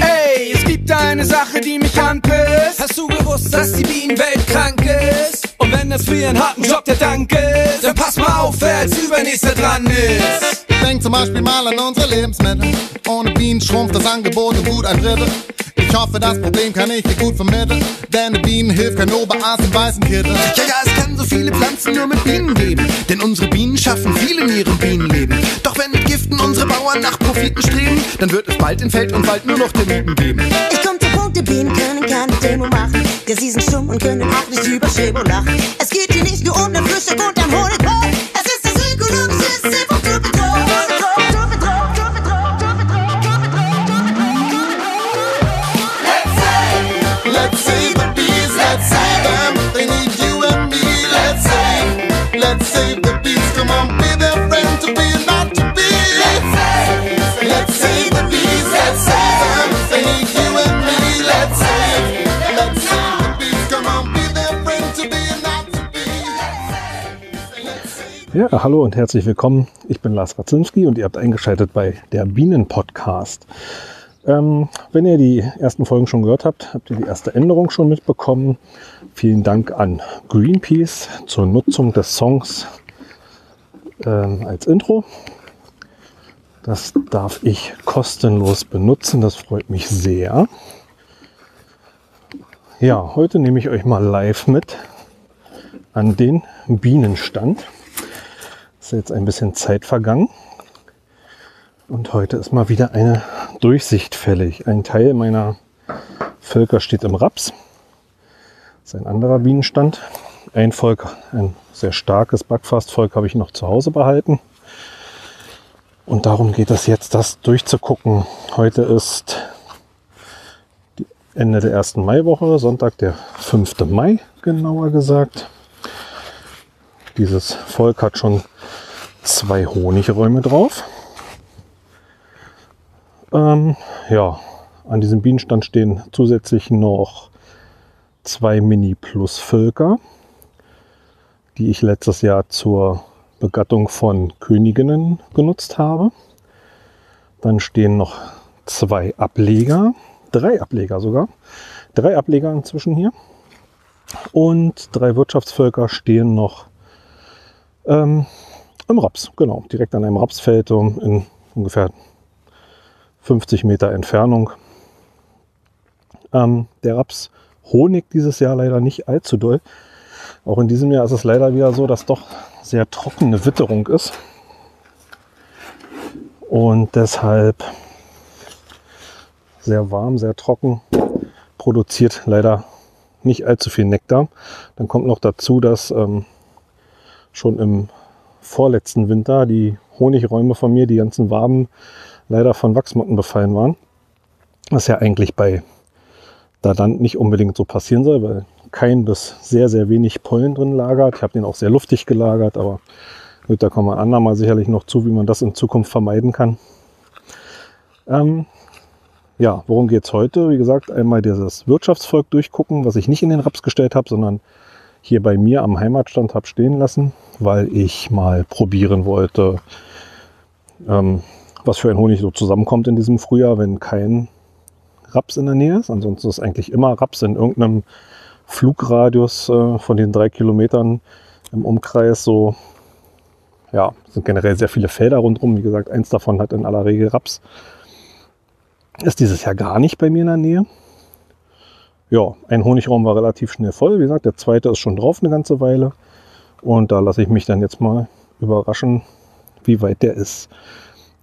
Ey, es gibt eine Sache, die mich anpisst. Hast du gewusst, dass die Bienenwelt krank ist? Und wenn das für ihren harten Job der Dank ist, dann pass mal auf, wer als übernächster dran ist. Denk zum Beispiel mal an unsere Lebensmittel. Ohne Bienen schrumpft das Angebot um gut ein Drittel. Ich hoffe, das Problem kann ich dir gut vermitteln. Denn eine Bienen hilft kein Oberarzt im weißen Kittel. Ja, ja, es kann so viele Pflanzen nur mit Bienen geben. Denn unsere Bienen schaffen viel in ihrem Bienenleben. Doch wenn mit Giften unsere Bauern nach Profiten streben, dann wird es bald in Feld und Wald nur noch Termiten geben. Ich komm zum Punkt, die Bienen können keine Demo machen. Ja, sie sind stumm und können auch nicht über Schäbo lachen. Es geht hier nicht nur um den Frühstück und am Honigbrot. Ja, hallo und herzlich willkommen. Ich bin Lars Watzynski und ihr habt eingeschaltet bei der Bienen-Podcast. Ähm, wenn ihr die ersten Folgen schon gehört habt, habt ihr die erste Änderung schon mitbekommen. Vielen Dank an Greenpeace zur Nutzung des Songs ähm, als Intro. Das darf ich kostenlos benutzen. Das freut mich sehr. Ja, heute nehme ich euch mal live mit an den Bienenstand. Ist jetzt ein bisschen Zeit vergangen. Und heute ist mal wieder eine Durchsicht fällig. Ein Teil meiner Völker steht im Raps. Das ist ein anderer Bienenstand. Ein Volk, ein sehr starkes Backfastvolk, habe ich noch zu Hause behalten. Und darum geht es jetzt, das durchzugucken. Heute ist Ende der ersten Maiwoche, Sonntag, der 5. Mai, genauer gesagt. Dieses Volk hat schon zwei Honigräume drauf. Ähm, ja, an diesem Bienenstand stehen zusätzlich noch zwei Mini-Plus-Völker, die ich letztes Jahr zur Begattung von Königinnen genutzt habe. Dann stehen noch zwei Ableger, drei Ableger sogar, drei Ableger inzwischen hier. Und drei Wirtschaftsvölker stehen noch ähm, im Raps, genau, direkt an einem Rapsfeld in ungefähr 50 Meter Entfernung. Ähm, der Raps Honig dieses Jahr leider nicht allzu doll. Auch in diesem Jahr ist es leider wieder so, dass doch sehr trockene Witterung ist. Und deshalb sehr warm, sehr trocken, produziert leider nicht allzu viel Nektar. Dann kommt noch dazu, dass ähm, schon im vorletzten Winter die Honigräume von mir, die ganzen Waben, leider von Wachsmotten befallen waren. Was ja eigentlich bei Dadant nicht unbedingt so passieren soll, weil kein bis sehr, sehr wenig Pollen drin lagert. Ich habe den auch sehr luftig gelagert, aber gut, da kommen wir andermal sicherlich noch zu, wie man das in Zukunft vermeiden kann. Ähm, ja, worum geht es heute? Wie gesagt, einmal dieses Wirtschaftsvolk durchgucken, was ich nicht in den Raps gestellt habe, sondern hier bei mir am Heimatstand habe stehen lassen, weil ich mal probieren wollte, ähm, was für ein Honig so zusammenkommt in diesem Frühjahr, wenn kein Raps in der Nähe ist. Ansonsten ist eigentlich immer Raps in irgendeinem Flugradius äh, von den drei Kilometern im Umkreis so. Ja, sind generell sehr viele Felder rundherum. Wie gesagt, eins davon hat in aller Regel Raps. Ist dieses Jahr gar nicht bei mir in der Nähe. Ja, ein Honigraum war relativ schnell voll. Wie gesagt, der zweite ist schon drauf eine ganze Weile. Und da lasse ich mich dann jetzt mal überraschen, wie weit der ist.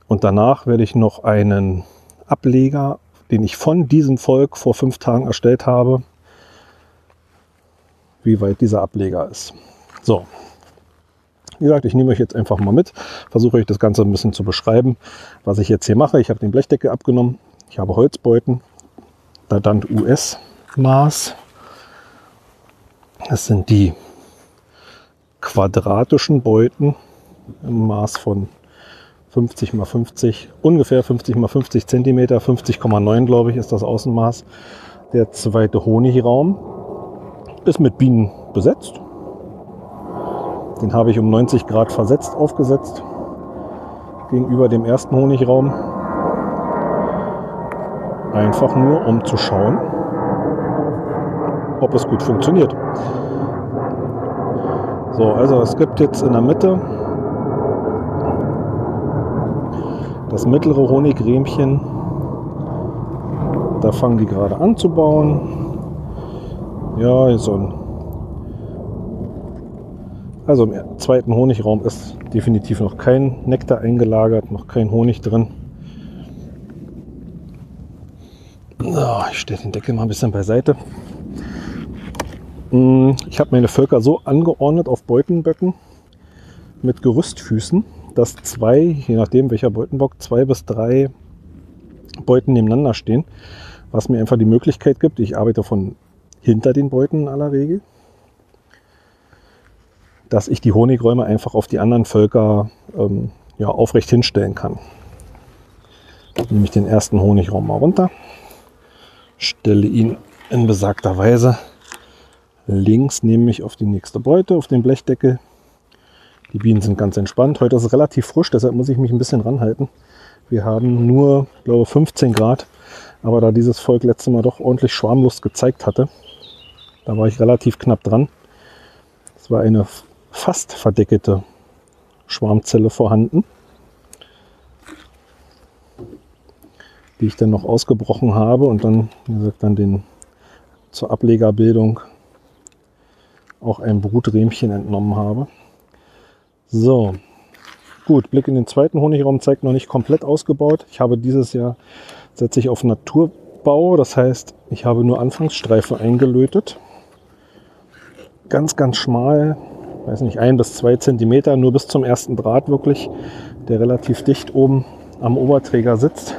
Und danach werde ich noch einen Ableger, den ich von diesem Volk vor fünf Tagen erstellt habe, wie weit dieser Ableger ist. So, wie gesagt, ich nehme euch jetzt einfach mal mit, versuche euch das Ganze ein bisschen zu beschreiben, was ich jetzt hier mache. Ich habe den Blechdeckel abgenommen, ich habe Holzbeuten, Dadant US Maß. Das sind die quadratischen Beuten im Maß von 50 mal 50, ungefähr 50 mal 50 Zentimeter, 50,9 glaube ich ist das Außenmaß. Der zweite Honigraum ist mit Bienen besetzt. Den habe ich um 90 Grad versetzt aufgesetzt gegenüber dem ersten Honigraum. Einfach nur, um zu schauen, ob es gut funktioniert. So, also es gibt jetzt in der Mitte das mittlere Honigrämchen. Da fangen die gerade an zu bauen. Ja, so ein also im zweiten Honigraum ist definitiv noch kein Nektar eingelagert, noch kein Honig drin. So, ich stelle den Deckel mal ein bisschen beiseite. Hm, ich habe meine Völker so angeordnet auf Beutenböcken mit Gerüstfüßen, dass zwei, je nachdem welcher Beutenbock, zwei bis drei Beuten nebeneinander stehen, was mir einfach die Möglichkeit gibt, ich arbeite von hinter den Beuten in aller Regel, dass ich die Honigräume einfach auf die anderen Völker ähm, ja, aufrecht hinstellen kann. Nehme ich den ersten Honigraum mal runter, stelle ihn in besagter Weise links nehme ich auf die nächste Beute, auf den Blechdeckel. Die Bienen sind ganz entspannt. Heute ist es relativ frisch, deshalb muss ich mich ein bisschen ranhalten. Wir haben nur, glaube 15 Grad. Aber da dieses Volk letztes Mal doch ordentlich Schwarmlust gezeigt hatte, da war ich relativ knapp dran. Es war eine fast verdeckelte Schwarmzelle vorhanden, die ich dann noch ausgebrochen habe und dann, wie gesagt, dann den zur Ablegerbildung auch ein Bruträhmchen entnommen habe. So, gut, Blick in den zweiten Honigraum zeigt noch nicht komplett ausgebaut. Ich habe dieses Jahr, setze ich auf Naturbau, das heißt, ich habe nur Anfangsstreifen eingelötet. Ganz, ganz schmal, weiß nicht, ein bis zwei Zentimeter, nur bis zum ersten Draht wirklich, der relativ dicht oben am Oberträger sitzt.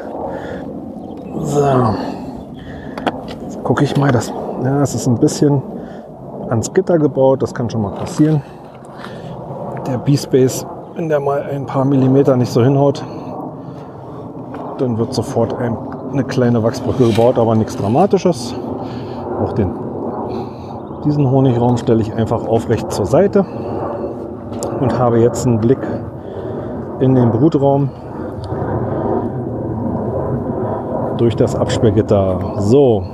So, jetzt gucke ich mal, das, ja, es ist ein bisschen ans Gitter gebaut, das kann schon mal passieren. Der B-Space, wenn der mal ein paar Millimeter nicht so hinhaut, dann wird sofort ein, eine kleine Wachsbrücke gebaut, aber nichts Dramatisches. Auch den, diesen Honigraum stelle ich einfach aufrecht zur Seite und habe jetzt einen Blick in den Brutraum durch das Absperrgitter. So,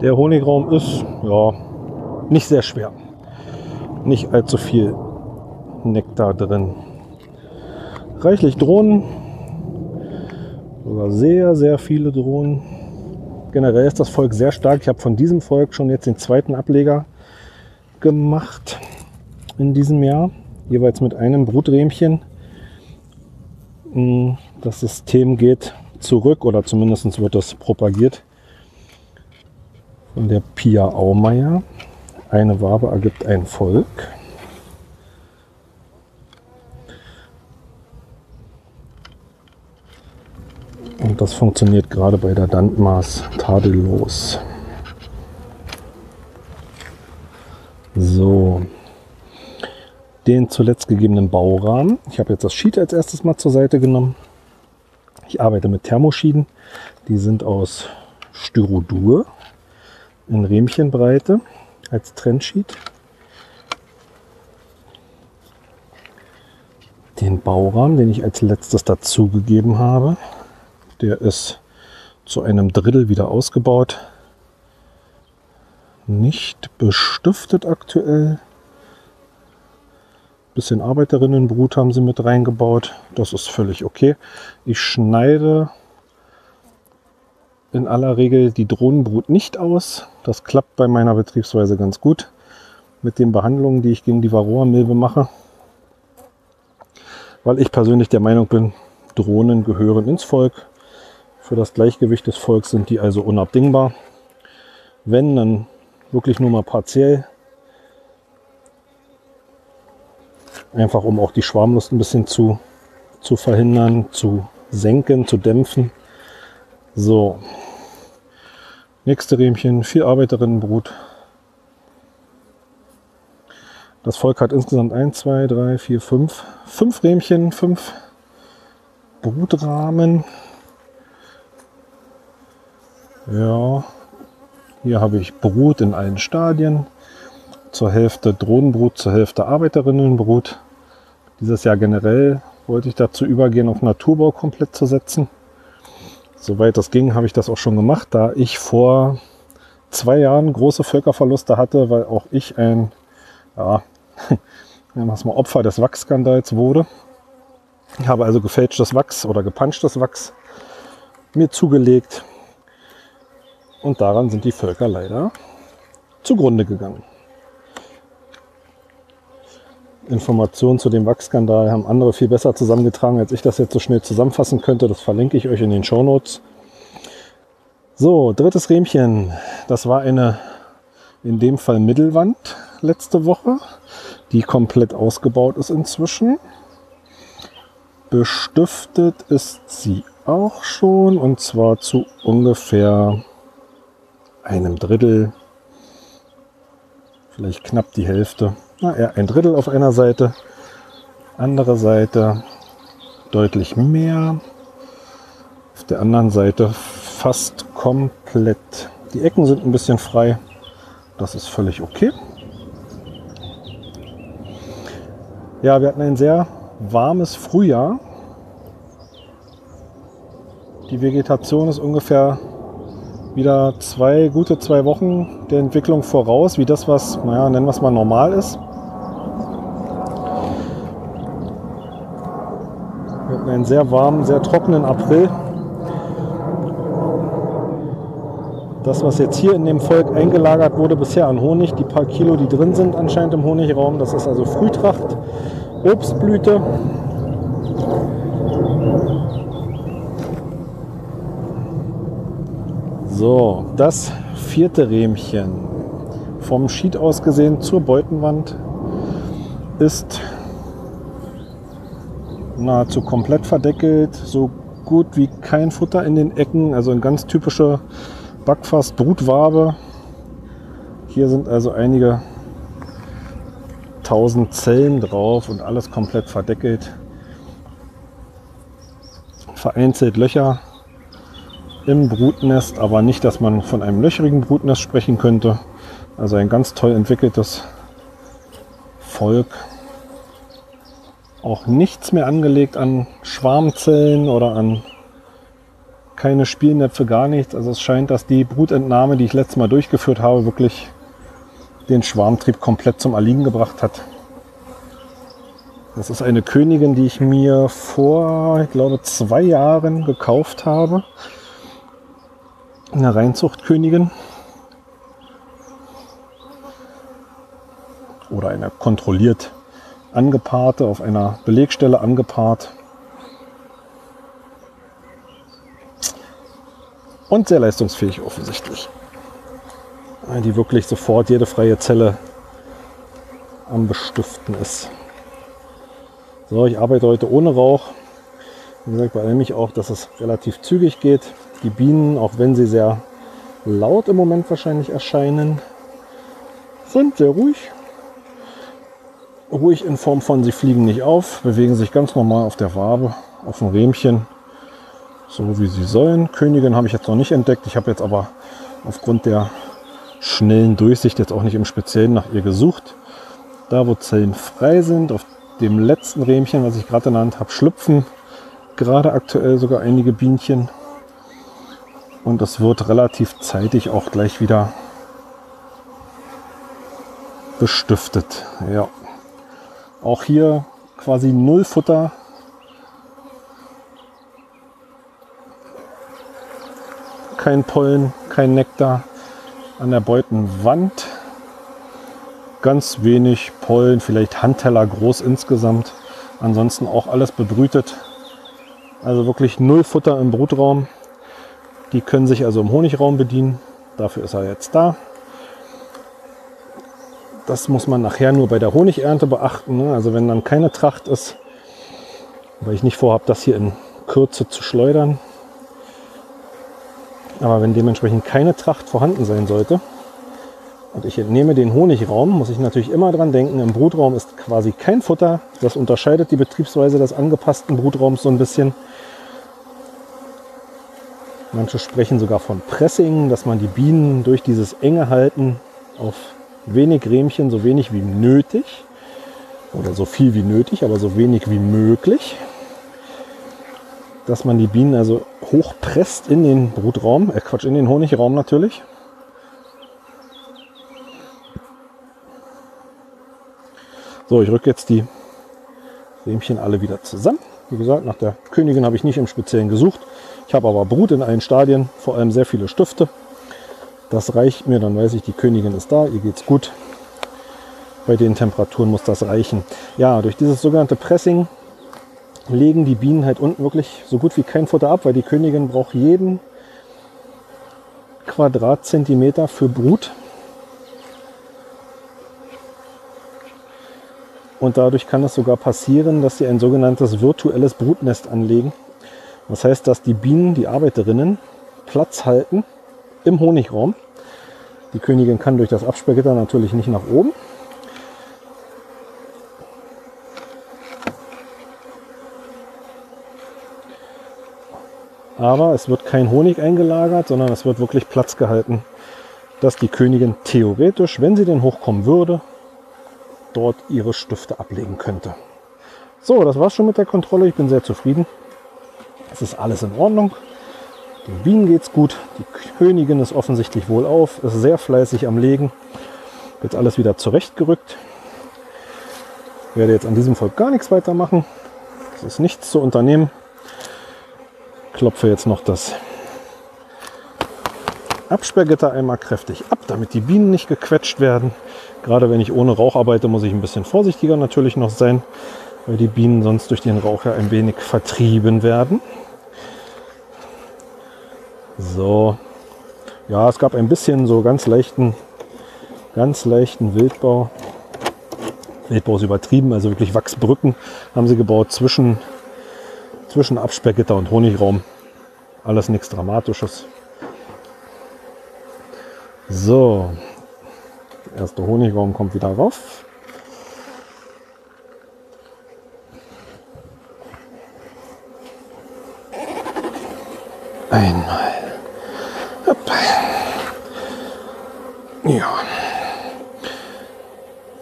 der Honigraum ist ja nicht sehr schwer. Nicht allzu viel Nektar drin. Reichlich Drohnen. Sogar sehr, sehr viele Drohnen. Generell ist das Volk sehr stark. Ich habe von diesem Volk schon jetzt den zweiten Ableger gemacht in diesem Jahr. Jeweils mit einem Bruträhmchen. Hm, das System geht zurück oder zumindest wird das propagiert von der Pia Aumeier. Eine Wabe ergibt ein Volk. Und das funktioniert gerade bei der Dandmaß tadellos. So, den zuletzt gegebenen Baurahmen. Ich habe jetzt das Sheet als erstes mal zur Seite genommen. Ich arbeite mit Thermoschieden. Die sind aus Styrodur in Rähmchenbreite als Trendsheet. Den Baurahmen, den ich als letztes dazugegeben habe, der ist zu einem Drittel wieder ausgebaut. Nicht bestiftet aktuell. Bisschen Arbeiterinnenbrut haben sie mit reingebaut. Das ist völlig okay. Ich schneide in aller Regel die Drohnenbrut nicht aus. Das klappt bei meiner Betriebsweise ganz gut mit den Behandlungen, die ich gegen die Varroa-Milbe mache. Weil ich persönlich der Meinung bin, Drohnen gehören ins Volk. Für das Gleichgewicht des Volks sind die also unabdingbar. Wenn, dann wirklich nur mal partiell. Einfach um auch die Schwarmlust ein bisschen zu, zu verhindern, zu senken, zu dämpfen. So, Nächste Rähmchen, vier Arbeiterinnenbrut. Das Volk hat insgesamt 1, 2, 3, 4, 5. Fünf Rähmchen, fünf Brutrahmen. Ja, hier habe ich Brut in allen Stadien. Zur Hälfte Drohnenbrut, zur Hälfte Arbeiterinnenbrut. Dieses Jahr generell wollte ich dazu übergehen, auf Naturbau komplett zu setzen. Soweit das ging, habe ich das auch schon gemacht, da ich vor zwei Jahren große Völkerverluste hatte, weil auch ich ein, ja, es mal Opfer des Wachsskandals wurde. Ich habe also gefälschtes Wachs oder gepanschtes Wachs mir zugelegt. Und daran sind die Völker leider zugrunde gegangen. Informationen zu dem Wachsskandal haben andere viel besser zusammengetragen, als ich das jetzt so schnell zusammenfassen könnte. Das verlinke ich euch in den Show Notes. So, drittes Rähmchen. Das war eine, in dem Fall Mittelwand letzte Woche, die komplett ausgebaut ist inzwischen. Bestiftet ist sie auch schon und zwar zu ungefähr einem Drittel, vielleicht knapp die Hälfte na, eher ein Drittel auf einer Seite, andere Seite deutlich mehr, auf der anderen Seite fast komplett. Die Ecken sind ein bisschen frei, das ist völlig okay. Ja, wir hatten ein sehr warmes Frühjahr. Die Vegetation ist ungefähr wieder zwei, gute zwei Wochen der Entwicklung voraus, wie das, was, naja, nennen wir es mal normal ist. Wir hatten einen sehr warmen, sehr trockenen April. Das, was jetzt hier in dem Volk eingelagert wurde bisher an Honig, die paar Kilo, die drin sind anscheinend im Honigraum, das ist also Frühtracht, Obstblüte. So, das vierte Rähmchen vom Schied aus gesehen zur Beutenwand ist nahezu komplett verdeckelt, so gut wie kein Futter in den Ecken, also eine ganz typische Backfass-Brutwabe. Hier sind also einige tausend Zellen drauf und alles komplett verdeckelt. Vereinzelt Löcher im Brutnest, aber nicht, dass man von einem löcherigen Brutnest sprechen könnte. Also ein ganz toll entwickeltes Volk auch nichts mehr angelegt an Schwarmzellen oder an keine Spielnäpfe, gar nichts. Also es scheint, dass die Brutentnahme, die ich letztes Mal durchgeführt habe, wirklich den Schwarmtrieb komplett zum Erliegen gebracht hat. Das ist eine Königin, die ich mir vor, ich glaube, zwei Jahren gekauft habe. Eine Reinzuchtkönigin. Oder eine kontrolliert angepaarte, auf einer Belegstelle angepaart. Und sehr leistungsfähig offensichtlich. Die wirklich sofort jede freie Zelle am Bestiften ist. So, ich arbeite heute ohne Rauch. Wie gesagt, bei mich auch, dass es relativ zügig geht. Die Bienen, auch wenn sie sehr laut im Moment wahrscheinlich erscheinen, sind sehr ruhig ruhig in Form von, sie fliegen nicht auf, bewegen sich ganz normal auf der Wabe, auf dem Rähmchen, so wie sie sollen. Königin habe ich jetzt noch nicht entdeckt. Ich habe jetzt aber aufgrund der schnellen Durchsicht jetzt auch nicht im Speziellen nach ihr gesucht. Da, wo Zellen frei sind, auf dem letzten Rähmchen, was ich gerade genannt habe, schlüpfen gerade aktuell sogar einige Bienchen. Und das wird relativ zeitig auch gleich wieder bestiftet. Ja. Auch hier quasi null Futter. Kein Pollen, kein Nektar an der Beutenwand. Ganz wenig Pollen, vielleicht Handteller groß insgesamt. Ansonsten auch alles bebrütet. Also wirklich null Futter im Brutraum. Die können sich also im Honigraum bedienen. Dafür ist er jetzt da. Das muss man nachher nur bei der Honigernte beachten. Ne? Also wenn dann keine Tracht ist, weil ich nicht vorhabe, das hier in Kürze zu schleudern. Aber wenn dementsprechend keine Tracht vorhanden sein sollte und ich entnehme den Honigraum, muss ich natürlich immer dran denken, im Brutraum ist quasi kein Futter. Das unterscheidet die Betriebsweise des angepassten Brutraums so ein bisschen. Manche sprechen sogar von Pressing, dass man die Bienen durch dieses enge Halten auf wenig Rähmchen, so wenig wie nötig, oder so viel wie nötig, aber so wenig wie möglich, dass man die Bienen also hochpresst in den Brutraum, äh Quatsch, in den Honigraum natürlich. So, ich rücke jetzt die Rähmchen alle wieder zusammen. Wie gesagt, nach der Königin habe ich nicht im Speziellen gesucht. Ich habe aber Brut in allen Stadien, vor allem sehr viele Stifte. Das reicht mir, dann weiß ich, die Königin ist da, ihr geht's gut. Bei den Temperaturen muss das reichen. Ja, durch dieses sogenannte Pressing legen die Bienen halt unten wirklich so gut wie kein Futter ab, weil die Königin braucht jeden Quadratzentimeter für Brut. Und dadurch kann es sogar passieren, dass sie ein sogenanntes virtuelles Brutnest anlegen. Das heißt, dass die Bienen, die Arbeiterinnen, Platz halten im Honigraum. Die Königin kann durch das Absperrgitter natürlich nicht nach oben. Aber es wird kein Honig eingelagert, sondern es wird wirklich Platz gehalten, dass die Königin theoretisch, wenn sie denn hochkommen würde, dort ihre Stifte ablegen könnte. So, das war's schon mit der Kontrolle. Ich bin sehr zufrieden. Es ist alles in Ordnung. Den Bienen geht's gut. Die Königin ist offensichtlich wohl auf, ist sehr fleißig am Legen. Wird alles wieder zurechtgerückt. Ich werde jetzt an diesem Volk gar nichts weitermachen. Es ist nichts zu unternehmen. Klopfe jetzt noch das Absperrgitter einmal kräftig ab, damit die Bienen nicht gequetscht werden. Gerade wenn ich ohne Rauch arbeite, muss ich ein bisschen vorsichtiger natürlich noch sein, weil die Bienen sonst durch den Rauch ja ein wenig vertrieben werden. So. Ja, es gab ein bisschen so ganz leichten, ganz leichten Wildbau. Wildbau ist übertrieben, also wirklich Wachsbrücken haben sie gebaut zwischen, zwischen Absperrgitter und Honigraum. Alles nichts Dramatisches. So, der erste Honigraum kommt wieder rauf. Einmal. Hopp. Ja.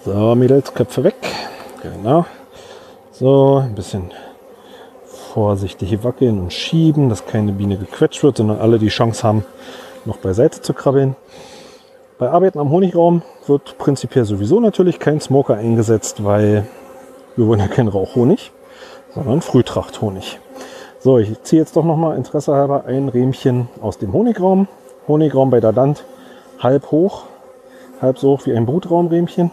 So, Mädels, Köpfe weg. Genau. So, ein bisschen vorsichtig wackeln und schieben, dass keine Biene gequetscht wird, sondern alle die Chance haben, noch beiseite zu krabbeln. Bei Arbeiten am Honigraum wird prinzipiell sowieso natürlich kein Smoker eingesetzt, weil wir wollen ja keinen Rauchhonig, sondern Frühtrachthonig. So, ich ziehe jetzt doch noch mal Interesse halber ein Rähmchen aus dem Honigraum. Honigraum bei der Dant halb hoch, halb so hoch wie ein Brutraumrähmchen.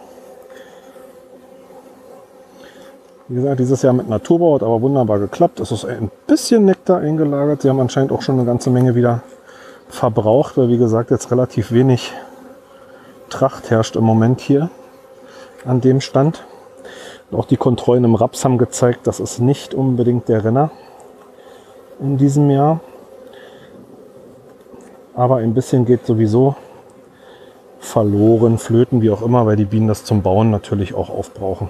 Wie gesagt, dieses Jahr mit Naturbau hat aber wunderbar geklappt. Es ist ein bisschen Nektar eingelagert. Sie haben anscheinend auch schon eine ganze Menge wieder verbraucht, weil wie gesagt jetzt relativ wenig Tracht herrscht im Moment hier an dem Stand. Und auch die Kontrollen im Raps haben gezeigt, das ist nicht unbedingt der Renner in diesem Jahr. Aber ein bisschen geht sowieso verloren, flöten, wie auch immer, weil die Bienen das zum Bauen natürlich auch aufbrauchen.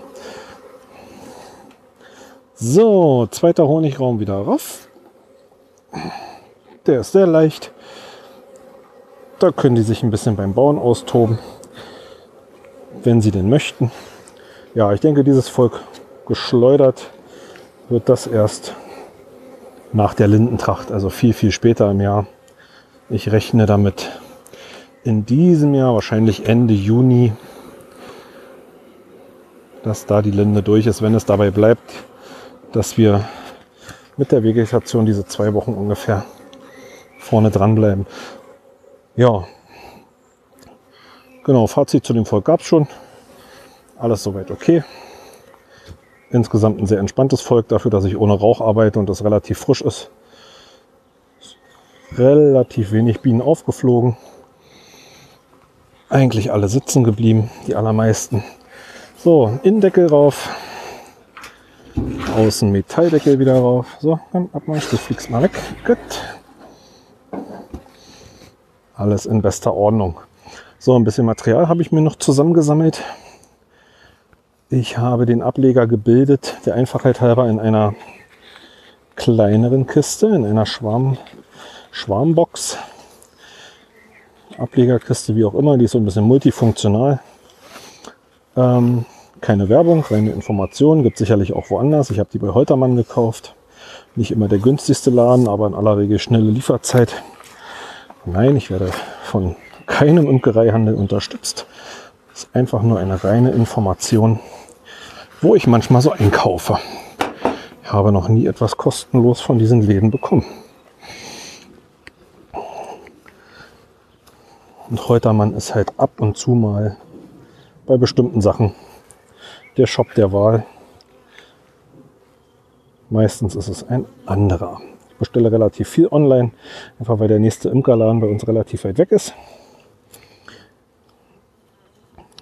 So, zweiter Honigraum wieder rauf. Der ist sehr leicht. Da können die sich ein bisschen beim Bauen austoben, wenn sie denn möchten. Ja, ich denke, dieses Volk geschleudert wird das erst nach der Lindentracht, also viel, viel später im Jahr. Ich rechne damit in diesem Jahr, wahrscheinlich Ende Juni, dass da die Linde durch ist, wenn es dabei bleibt, dass wir mit der Vegetation diese zwei Wochen ungefähr vorne dran bleiben. Ja, genau, Fazit zu dem Volk gab es schon. Alles soweit okay. Insgesamt ein sehr entspanntes Volk dafür, dass ich ohne Rauch arbeite und das relativ frisch ist. Relativ wenig Bienen aufgeflogen. Eigentlich alle sitzen geblieben, die allermeisten. So, Innendeckel rauf. Außen Metalldeckel wieder rauf. So, dann abmarsch, du fliegst mal weg. Gut. Alles in bester Ordnung. So, ein bisschen Material habe ich mir noch zusammengesammelt. Ich habe den Ableger gebildet, der Einfachheit halber in einer kleineren Kiste, in einer Schwarm, Schwarmbox. Ablegerkiste, wie auch immer, die ist so ein bisschen multifunktional. Ähm, keine Werbung, reine Informationen, gibt sicherlich auch woanders. Ich habe die bei Holtermann gekauft. Nicht immer der günstigste Laden, aber in aller Regel schnelle Lieferzeit. Nein, ich werde von keinem Imkereihandel unterstützt. Das ist einfach nur eine reine Information, wo ich manchmal so einkaufe. Ich habe noch nie etwas kostenlos von diesen Läden bekommen. Und Holtermann ist halt ab und zu mal bei bestimmten Sachen der Shop der Wahl. Meistens ist es ein anderer. Ich bestelle relativ viel online, einfach weil der nächste Imkerladen bei uns relativ weit weg ist.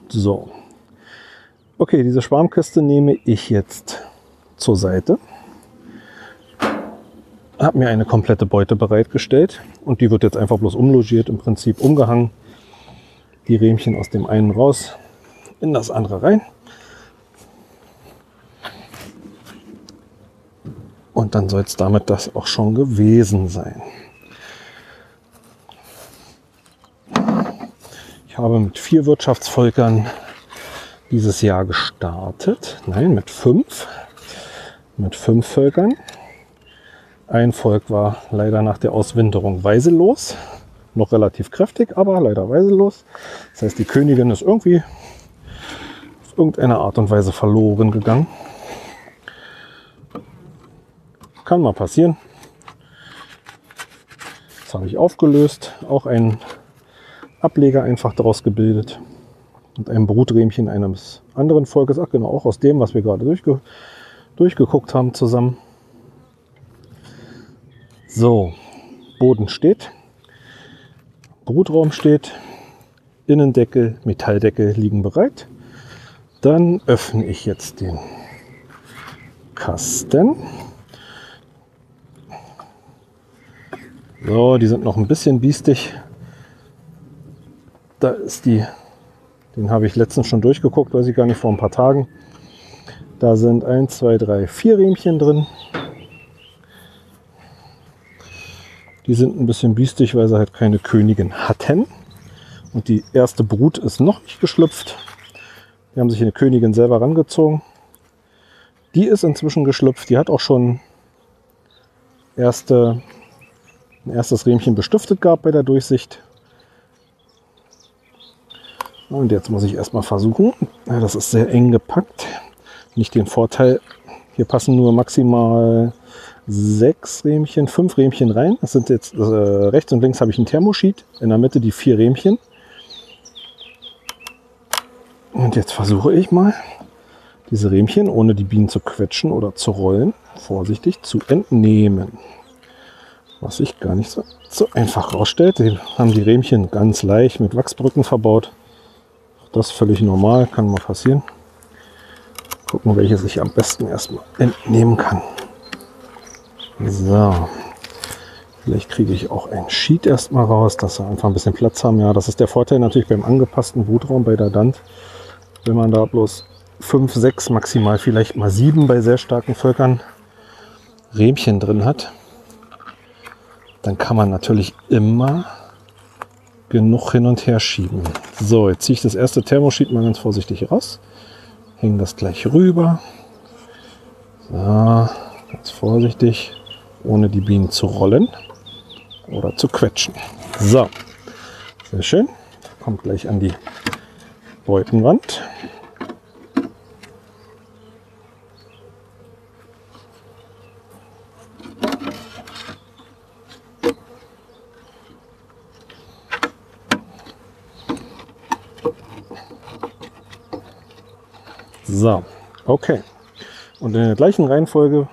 So. Okay, diese Schwarmkiste nehme ich jetzt zur Seite. Habe mir eine komplette Beute bereitgestellt und die wird jetzt einfach bloß umlogiert, im Prinzip umgehangen. Die Rähmchen aus dem einen raus, in das andere rein. Und dann soll es damit das auch schon gewesen sein. Ich habe mit vier Wirtschaftsvölkern dieses Jahr gestartet. Nein, mit fünf. Mit fünf Völkern. Ein Volk war leider nach der Auswinterung weiselos. Noch relativ kräftig, aber leider weiselos. Das heißt, die Königin ist irgendwie auf irgendeine Art und Weise verloren gegangen. Kann mal passieren. Das habe ich aufgelöst. Auch ein Ableger einfach daraus gebildet. Und ein Bruträhmchen eines anderen Volkes. Ach genau, auch aus dem, was wir gerade durchge durchgeguckt haben zusammen. So, Boden steht. Brutraum steht. Innendeckel, Metalldeckel liegen bereit. Dann öffne ich jetzt den Kasten. So, die sind noch ein bisschen biestig. Da ist die, den habe ich letztens schon durchgeguckt, weiß ich gar nicht, vor ein paar Tagen. Da sind 1, 2, 3, 4 Riemchen drin. Die sind ein bisschen biestig, weil sie halt keine Königin hatten. Und die erste Brut ist noch nicht geschlüpft. Die haben sich eine Königin selber rangezogen. Die ist inzwischen geschlüpft. Die hat auch schon erste ein erstes Riemchen bestiftet gehabt bei der Durchsicht. Und jetzt muss ich erstmal versuchen. Ja, das ist sehr eng gepackt. Nicht den Vorteil, hier passen nur maximal sechs Rähmchen, fünf Rähmchen rein. Das sind jetzt äh, rechts und links habe ich ein Thermosheet. In der Mitte die vier Rähmchen. Und jetzt versuche ich mal, diese Rähmchen, ohne die Bienen zu quetschen oder zu rollen, vorsichtig zu entnehmen. Was sich gar nicht so, so einfach rausstellt. Die haben die Rähmchen ganz leicht mit Wachsbrücken verbaut. Das völlig normal, kann mal passieren. Gucken, welches ich am besten erstmal entnehmen kann. So. Vielleicht kriege ich auch ein Sheet erstmal raus, dass wir einfach ein bisschen Platz haben. Ja, das ist der Vorteil natürlich beim angepassten Brutraum bei der Dant. Wenn man da bloß 5, 6, maximal vielleicht mal 7 bei sehr starken Völkern Rähmchen drin hat, dann kann man natürlich immer genug hin und her schieben. So, jetzt ziehe ich das erste Thermosheet mal ganz vorsichtig raus. Hänge das gleich rüber. So, ganz vorsichtig, ohne die Bienen zu rollen oder zu quetschen. So, sehr schön. Kommt gleich an die Beutenwand. So, okay. Und in der gleichen Reihenfolge,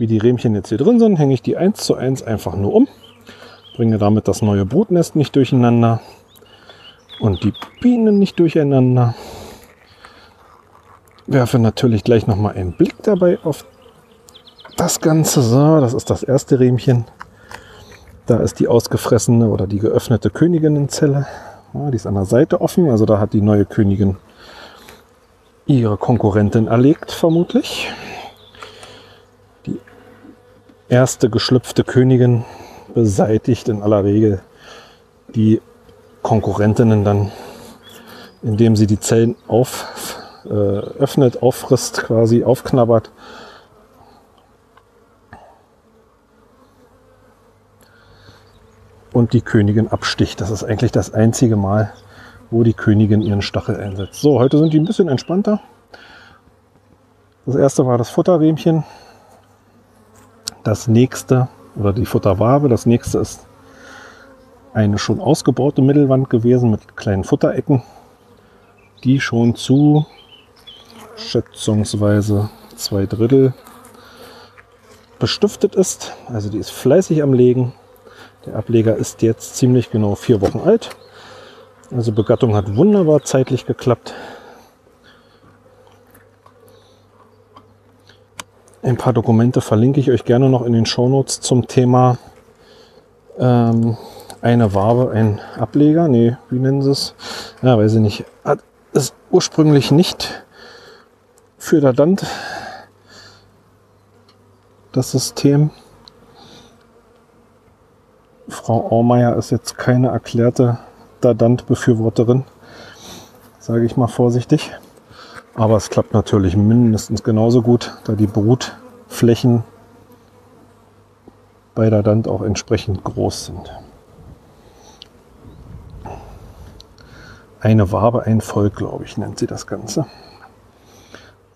wie die Rähmchen jetzt hier drin sind, hänge ich die eins zu eins einfach nur um. Bringe damit das neue Brutnest nicht durcheinander und die Bienen nicht durcheinander. Werfe natürlich gleich noch mal einen Blick dabei auf das Ganze. So, das ist das erste Rähmchen. Da ist die ausgefressene oder die geöffnete Königinnenzelle. Ja, die ist an der Seite offen, also da hat die neue Königin ihre Konkurrentin erlegt, vermutlich. Erste geschlüpfte Königin beseitigt in aller Regel die Konkurrentinnen dann, indem sie die Zellen auf, äh, öffnet, auffrisst, quasi aufknabbert. Und die Königin absticht. Das ist eigentlich das einzige Mal, wo die Königin ihren Stachel einsetzt. So, heute sind die ein bisschen entspannter. Das erste war das Futterrähmchen. Das nächste, oder die Futterwabe, das nächste ist eine schon ausgebaute Mittelwand gewesen mit kleinen Futterecken, die schon zu schätzungsweise zwei Drittel bestiftet ist. Also die ist fleißig am Legen. Der Ableger ist jetzt ziemlich genau vier Wochen alt. Also Begattung hat wunderbar zeitlich geklappt. Ein paar Dokumente verlinke ich euch gerne noch in den Shownotes zum Thema ähm, eine Wabe, ein Ableger. Nee, wie nennen sie es? Ja, weiß ich nicht. Hat es ursprünglich nicht für der Dant das System. Frau Aumeier ist jetzt keine erklärte Dadant-Befürworterin, sage ich mal vorsichtig. Aber es klappt natürlich mindestens genauso gut, da die Brutflächen bei Dadant auch entsprechend groß sind. Eine Wabe, ein Volk, glaube ich, nennt sie das Ganze.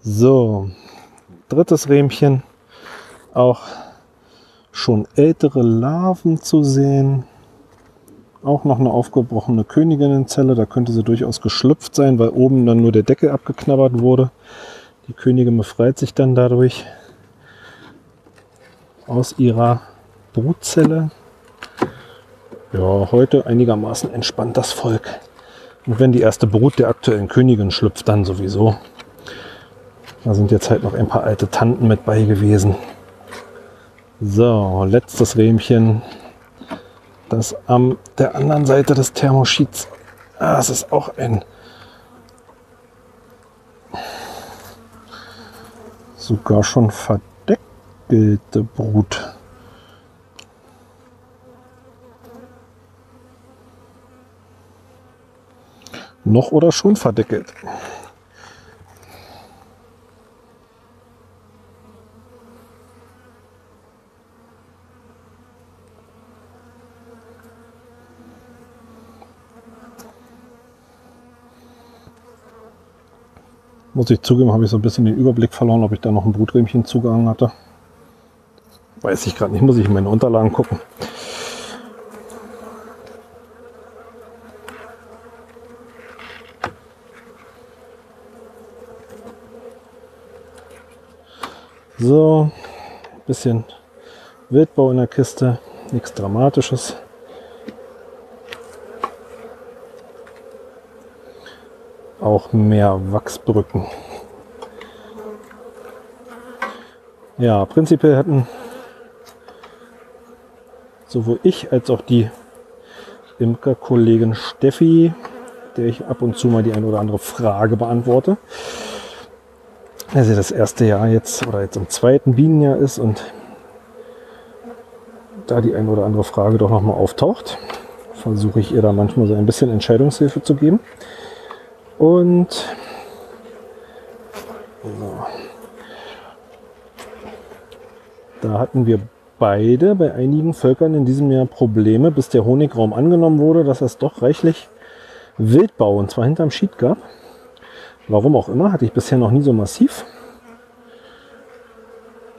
So, drittes Rähmchen. Auch schon ältere Larven zu sehen. Auch noch eine aufgebrochene Königinnenzelle. Da könnte sie durchaus geschlüpft sein, weil oben dann nur der Deckel abgeknabbert wurde. Die Königin befreit sich dann dadurch aus ihrer Brutzelle. Ja, heute einigermaßen entspannt das Volk. Und wenn die erste Brut der aktuellen Königin schlüpft, dann sowieso. Da sind jetzt halt noch ein paar alte Tanten mit bei gewesen. So, letztes Rähmchen das an der anderen Seite des Thermoschieds, ah, es ist auch ein sogar schon verdeckelte Brut. Noch oder schon verdeckelt? Muss ich zugeben, habe ich so ein bisschen den Überblick verloren, ob ich da noch ein Bruträhmchen zugehangen hatte. Weiß ich gerade nicht, muss ich in meine Unterlagen gucken. So, bisschen Wildbau in der Kiste, nichts Dramatisches. Auch mehr Wachsbrücken. Ja, prinzipiell hatten sowohl ich als auch die Imkerkollegin Steffi, der ich ab und zu mal die eine oder andere Frage beantworte, also das erste Jahr jetzt oder jetzt im zweiten Bienenjahr ist und da die eine oder andere Frage doch noch mal auftaucht, versuche ich ihr da manchmal so ein bisschen Entscheidungshilfe zu geben. Und so. da hatten wir beide bei einigen Völkern in diesem Jahr Probleme, bis der Honigraum angenommen wurde, dass es doch reichlich Wildbau und zwar hinterm Schied gab. Warum auch immer, hatte ich bisher noch nie so massiv.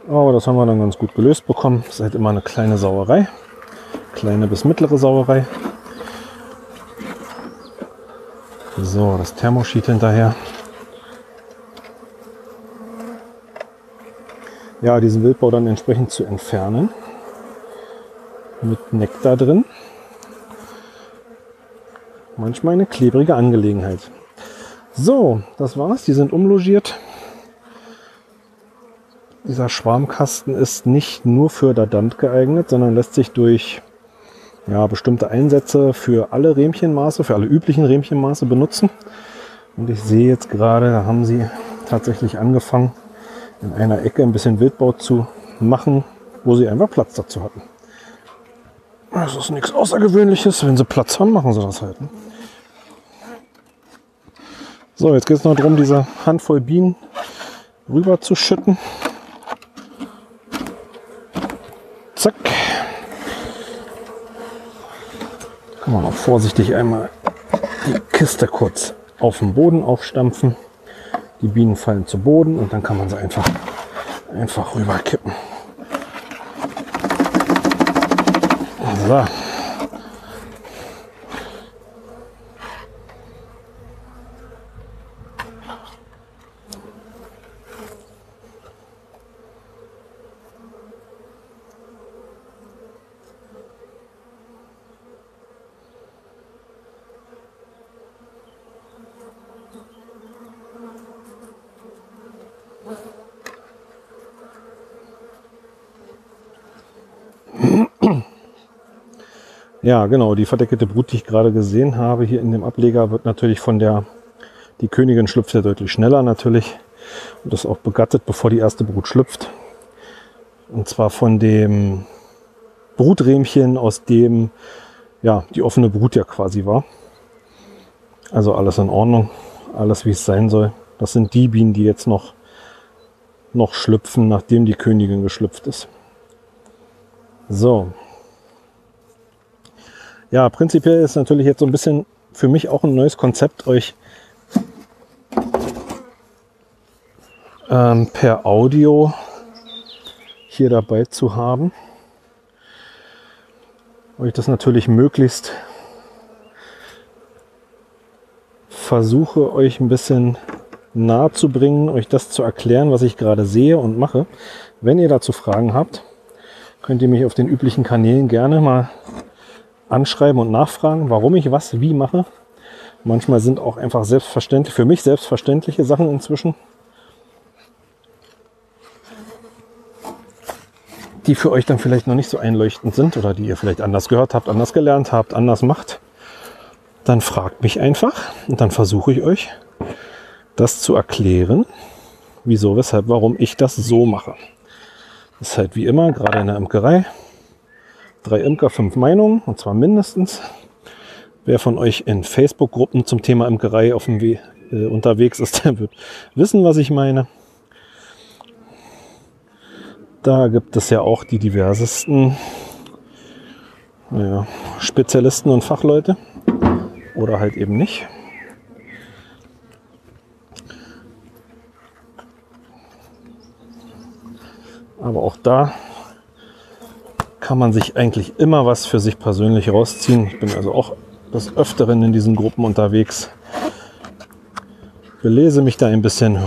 Aber das haben wir dann ganz gut gelöst bekommen. Das ist halt immer eine kleine Sauerei. Kleine bis mittlere Sauerei. So, das Thermosheet hinterher. Ja, diesen Wildbau dann entsprechend zu entfernen. Mit Nektar drin. Manchmal eine klebrige Angelegenheit. So, das war's. Die sind umlogiert. Dieser Schwarmkasten ist nicht nur für Dadant geeignet, sondern lässt sich durch ja, bestimmte Einsätze für alle Rähmchenmaße, für alle üblichen Rähmchenmaße benutzen. Und ich sehe jetzt gerade, da haben sie tatsächlich angefangen, in einer Ecke ein bisschen Wildbau zu machen, wo sie einfach Platz dazu hatten. Das ist nichts Außergewöhnliches. Wenn sie Platz haben, machen sie das halt. Ne? So, jetzt geht es noch darum, diese Handvoll Bienen rüber zu schütten. Zack. Kann man auch vorsichtig einmal die Kiste kurz auf den Boden aufstampfen. Die Bienen fallen zu Boden und dann kann man sie einfach, einfach rüberkippen. So. Ja, genau. Die verdeckte Brut, die ich gerade gesehen habe hier in dem Ableger, wird natürlich von der, die Königin schlüpft ja deutlich schneller natürlich und ist auch begattet, bevor die erste Brut schlüpft. Und zwar von dem Bruträhmchen, aus dem ja die offene Brut ja quasi war. Also alles in Ordnung, alles wie es sein soll. Das sind die Bienen, die jetzt noch, noch schlüpfen, nachdem die Königin geschlüpft ist. So, ja, prinzipiell ist natürlich jetzt so ein bisschen für mich auch ein neues Konzept, euch ähm, per Audio hier dabei zu haben. Euch das natürlich möglichst versuche, euch ein bisschen nahe zu bringen, euch das zu erklären, was ich gerade sehe und mache. Wenn ihr dazu Fragen habt, könnt ihr mich auf den üblichen Kanälen gerne mal anschreiben und nachfragen, warum ich was wie mache. Manchmal sind auch einfach selbstverständlich, für mich selbstverständliche Sachen inzwischen, die für euch dann vielleicht noch nicht so einleuchtend sind oder die ihr vielleicht anders gehört habt, anders gelernt habt, anders macht. Dann fragt mich einfach und dann versuche ich euch das zu erklären, wieso, weshalb, warum ich das so mache. Das ist halt wie immer, gerade in der Imkerei, drei Imker, fünf Meinungen, und zwar mindestens. Wer von euch in Facebook-Gruppen zum Thema Imkerei auf dem Weg äh, unterwegs ist, der wird wissen, was ich meine. Da gibt es ja auch die diversesten naja, Spezialisten und Fachleute oder halt eben nicht. Aber auch da kann man sich eigentlich immer was für sich persönlich rausziehen. Ich bin also auch des Öfteren in diesen Gruppen unterwegs. Belese mich da ein bisschen,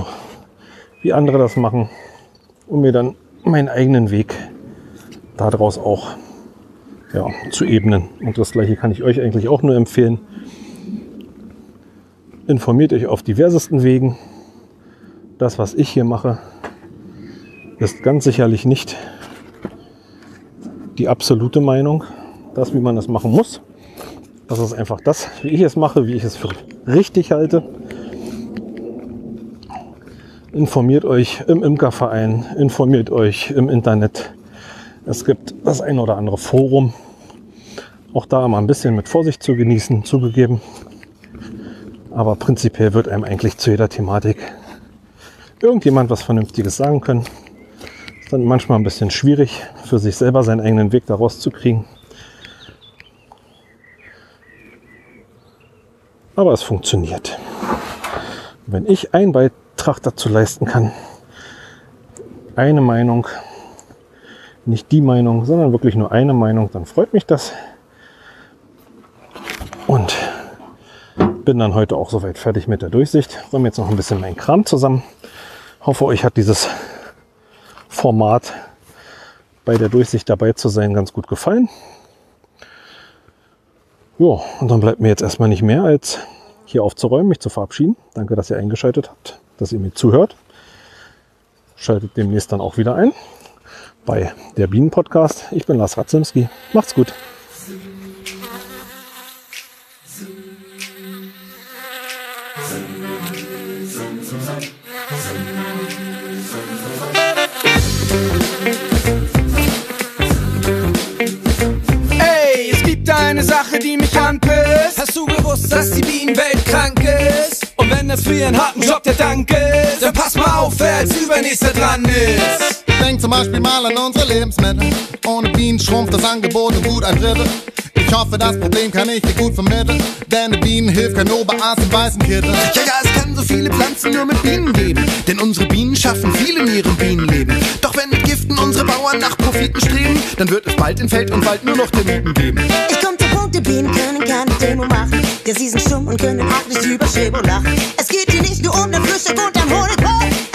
wie andere das machen, um mir dann meinen eigenen Weg daraus auch ja, zu ebnen. Und das gleiche kann ich euch eigentlich auch nur empfehlen. Informiert euch auf diversesten Wegen. Das, was ich hier mache, ist ganz sicherlich nicht die absolute Meinung, das, wie man das machen muss. Das ist einfach das, wie ich es mache, wie ich es für richtig halte. Informiert euch im Imkerverein, informiert euch im Internet. Es gibt das ein oder andere Forum. Auch da mal ein bisschen mit Vorsicht zu genießen, zugegeben. Aber prinzipiell wird einem eigentlich zu jeder Thematik irgendjemand was Vernünftiges sagen können. Dann manchmal ein bisschen schwierig, für sich selber seinen eigenen Weg daraus zu kriegen. Aber es funktioniert. Wenn ich einen Beitrag dazu leisten kann, eine Meinung, nicht die Meinung, sondern wirklich nur eine Meinung, dann freut mich das. Und bin dann heute auch soweit fertig mit der Durchsicht. Räume jetzt noch ein bisschen meinen Kram zusammen. Hoffe, euch hat dieses Format bei der Durchsicht dabei zu sein ganz gut gefallen. Ja, und dann bleibt mir jetzt erstmal nicht mehr, als hier aufzuräumen, mich zu verabschieden. Danke, dass ihr eingeschaltet habt, dass ihr mir zuhört. Schaltet demnächst dann auch wieder ein bei der Bienen Podcast. Ich bin Lars Ratzimski. Macht's gut. eine dass die Bienenwelt krank ist? Und wenn das für ihren harten Job der Dank ist, dann pass mal auf, wer als übernächster dran ist. Denk zum Beispiel mal an unsere Lebensmittel. Ohne Bienen schrumpft das Angebot um gut ein Drittel. Ich hoffe, das Problem kann ich dir gut vermitteln. Denn eine Bienen hilft kein Oberarzt im weißen Kittel. Ja, ja, es kann so viele Pflanzen nur mit Bienen geben. Denn unsere Bienen schaffen viel in ihrem Bienenleben. Doch wenn mit Giften unsere Bauern nach Profiten streben, dann wird es bald in Feld und Wald nur noch Termiten geben. Ich komm zum Punkt, die Bienen können keine Demo machen. Ja, sie sind stumm und können auch nicht über Schäber lachen. Es geht hier nicht nur um den Frühstück und am Honigbrot.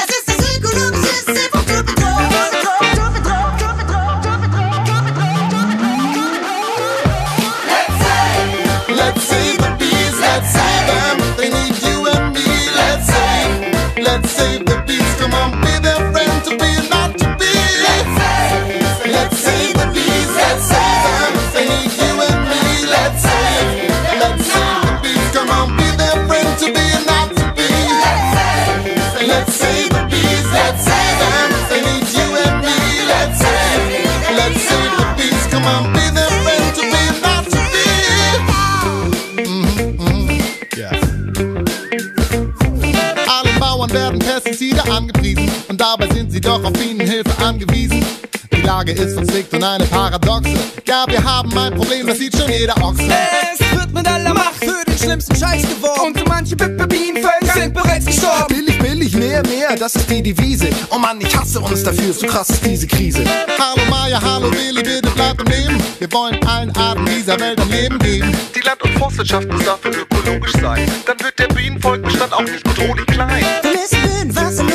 Doch auf Bienenhilfe angewiesen. Die Lage ist verzwickt und eine Paradoxe. Ja, wir haben ein Problem, das sieht schon jeder Ochse. Es wird mit aller Macht für den schlimmsten Scheiß geworben. Und so manche Bienenvölker sind bereits gestorben. Billig, billig, mehr, mehr, das ist die Devise. Oh Mann, ich hasse uns dafür, so krass ist diese Krise. Hallo Maya, hallo Willi, bitte bleibt am Leben. Wir wollen allen Arten dieser Welt ein Leben geben. Die Land- und Forstwirtschaft muss dafür ökologisch sein. Dann wird der Bienenvolkbestand auch nicht bedrohlich klein. Wir müssen Böden, Wasser,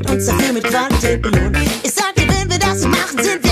wird uns dafür mit Qualität belohnen. Ich sag dir, wenn wir das machen, sind wir